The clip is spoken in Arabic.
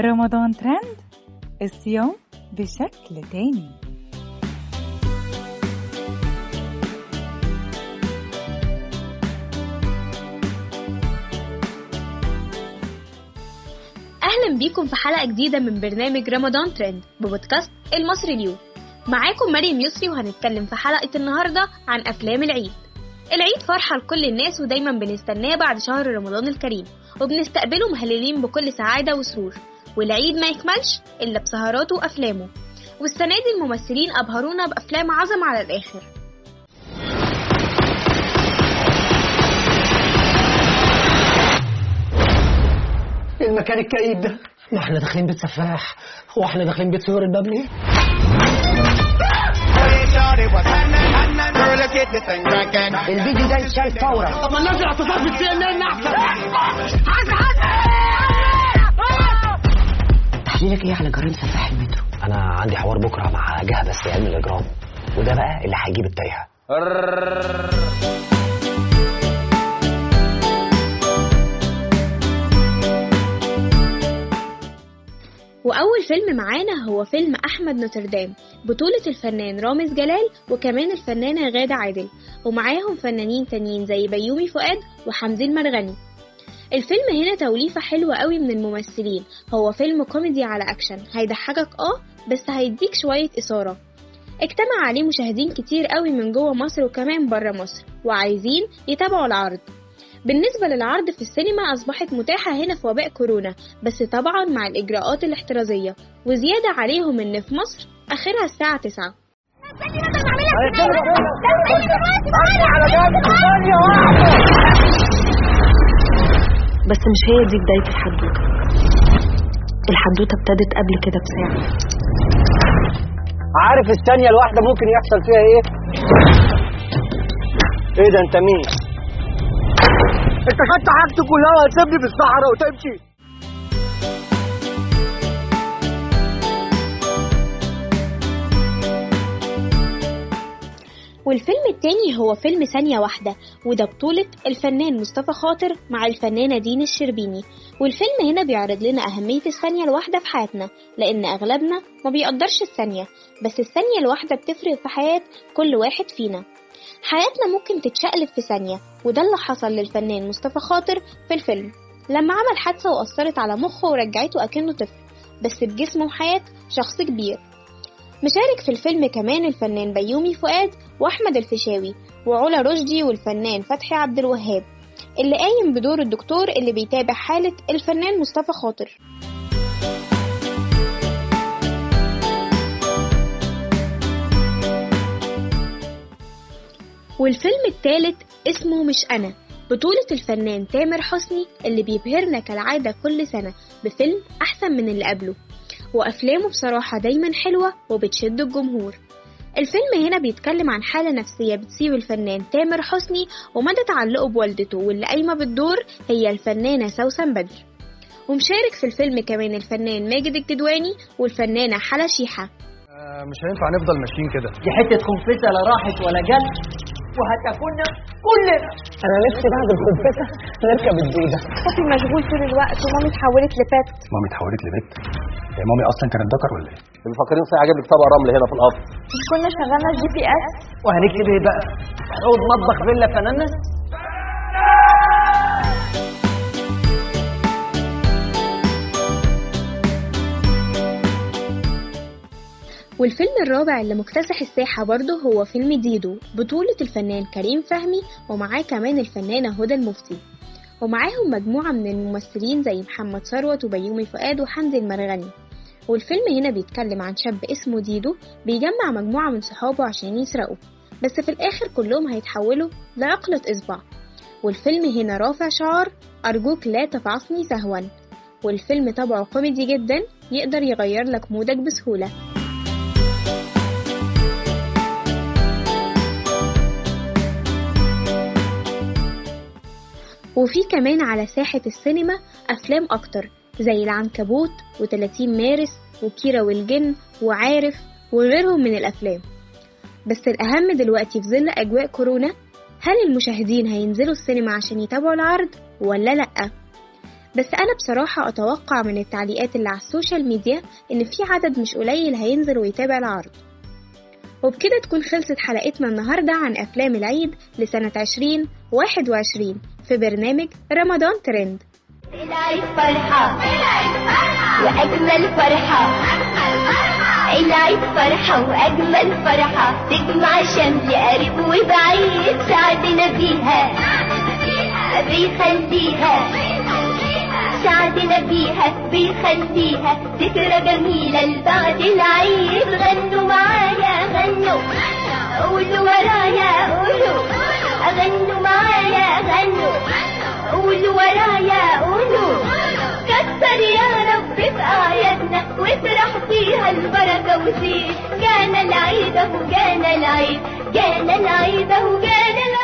رمضان ترند؟ الصيام بشكل تاني أهلا بيكم في حلقة جديدة من برنامج رمضان ترند ببودكاست المصري اليوم. معاكم مريم يسري وهنتكلم في حلقة النهارده عن أفلام العيد. العيد فرحة لكل الناس ودايما بنستناه بعد شهر رمضان الكريم وبنستقبله مهللين بكل سعادة وسرور. والعيد ما يكملش إلا بسهراته وأفلامه. والسنة دي الممثلين أبهرونا بأفلام عظمة على الآخر. المكان الكئيب ده؟ ما إحنا داخلين بيت سفاح هو إحنا داخلين بيت سور الباب ليه؟ الفيديو ده يتشال فورا. طب ما ننزل اعتصام في السي إن إن أحسن. تحليلك إيه على جرائم سفاح المترو؟ أنا عندي حوار بكرة مع جهة بس علم الإجرام وده بقى اللي هيجيب التايهة وأول فيلم معانا هو فيلم أحمد نوتردام بطولة الفنان رامز جلال وكمان الفنانة غادة عادل ومعاهم فنانين تانيين زي بيومي فؤاد وحمدي الميرغني الفيلم هنا توليفة حلوة قوي من الممثلين هو فيلم كوميدي على أكشن هيضحكك آه بس هيديك شوية إثارة اجتمع عليه مشاهدين كتير قوي من جوه مصر وكمان بره مصر وعايزين يتابعوا العرض بالنسبة للعرض في السينما أصبحت متاحة هنا في وباء كورونا بس طبعا مع الإجراءات الاحترازية وزيادة عليهم إن في مصر آخرها الساعة 9 بس مش هي دي بداية الحدوتة الحدوتة ابتدت قبل كده بساعة عارف الثانية الواحدة ممكن يحصل فيها إيه؟ إيه ده أنت مين؟ أنت خدت حاجتي كلها وهتسيبني في الصحراء وتمشي والفيلم التاني هو فيلم ثانية واحدة وده بطولة الفنان مصطفى خاطر مع الفنانة دين الشربيني. والفيلم هنا بيعرض لنا أهمية الثانية الواحدة في حياتنا لأن أغلبنا ما بيقدرش الثانية بس الثانية الواحدة بتفرق في حياة كل واحد فينا. حياتنا ممكن تتشقلب في ثانية وده اللي حصل للفنان مصطفى خاطر في الفيلم. لما عمل حادثة وأثرت على مخه ورجعته أكنه طفل بس بجسمه وحياة شخص كبير. مشارك في الفيلم كمان الفنان بيومي فؤاد وأحمد الفيشاوي وعلا رشدي والفنان فتحي عبد الوهاب اللي قايم بدور الدكتور اللي بيتابع حالة الفنان مصطفى خاطر. والفيلم الثالث اسمه مش أنا بطولة الفنان تامر حسني اللي بيبهرنا كالعادة كل سنة بفيلم أحسن من اللي قبله. وأفلامه بصراحة دايما حلوة وبتشد الجمهور. الفيلم هنا بيتكلم عن حالة نفسية بتصيب الفنان تامر حسني ومدى تعلقه بوالدته واللي قايمة بالدور هي الفنانة سوسن بدر. ومشارك في الفيلم كمان الفنان ماجد الكدواني والفنانة حلا شيحة. مش هينفع نفضل ماشيين كده. دي حتة خنفسة لا راحت ولا جت. وهتاكلنا كلنا. أنا نفسي بعد الخنفسة نركب الدودة. بابي مشغول طول الوقت ومامي اتحولت لبات مامي اتحولت لبت. مامي أصلا كانت ذكر ولا إيه؟ مفكرين في عجب لك طبق رمل هنا في القفر مش كنا شغلنا الجي بي اس وهنكتب إيه بقى؟ عود مطبخ فيلا فنانة. والفيلم الرابع اللي مكتسح الساحة برضه هو فيلم ديدو بطولة الفنان كريم فهمي ومعاه كمان الفنانة هدى المفتي. ومعاهم مجموعة من الممثلين زي محمد ثروت وبيومي فؤاد وحمدي المرغني. والفيلم هنا بيتكلم عن شاب اسمه ديدو بيجمع مجموعة من صحابه عشان يسرقوا بس في الآخر كلهم هيتحولوا لعقلة إصبع. والفيلم هنا رافع شعار أرجوك لا تفعصني سهوا والفيلم طبعه كوميدي جدا يقدر يغير لك مودك بسهولة. وفي كمان على ساحة السينما أفلام أكتر زي العنكبوت و30 مارس وكيرة والجن وعارف وغيرهم من الأفلام بس الأهم دلوقتي في ظل أجواء كورونا هل المشاهدين هينزلوا السينما عشان يتابعوا العرض ولا لأ؟ بس أنا بصراحة أتوقع من التعليقات اللي على ال social media إن في عدد مش قليل هينزل ويتابع العرض وبكده تكون خلصت حلقتنا النهاردة عن أفلام العيد لسنة 2021 في برنامج رمضان ترند. العيد فرحة. وأجمل فرحة. العيد فرحة وأجمل فرحة. تجمع شمل قريب وبعيد سعدنا بيها بيخليها سعدنا بيها بيخليها ذكرى جميلة لبعد العيد غنوا معايا غنوا. قولوا ورايا قولوا غنوا معايا غنوا. قولوا ورايا قولوا كتر يا رب في أعيادنا وافرح فيها البركة وزيد. جانا العيد أهو جانا العيد. جانا العيد أهو جانا العيد.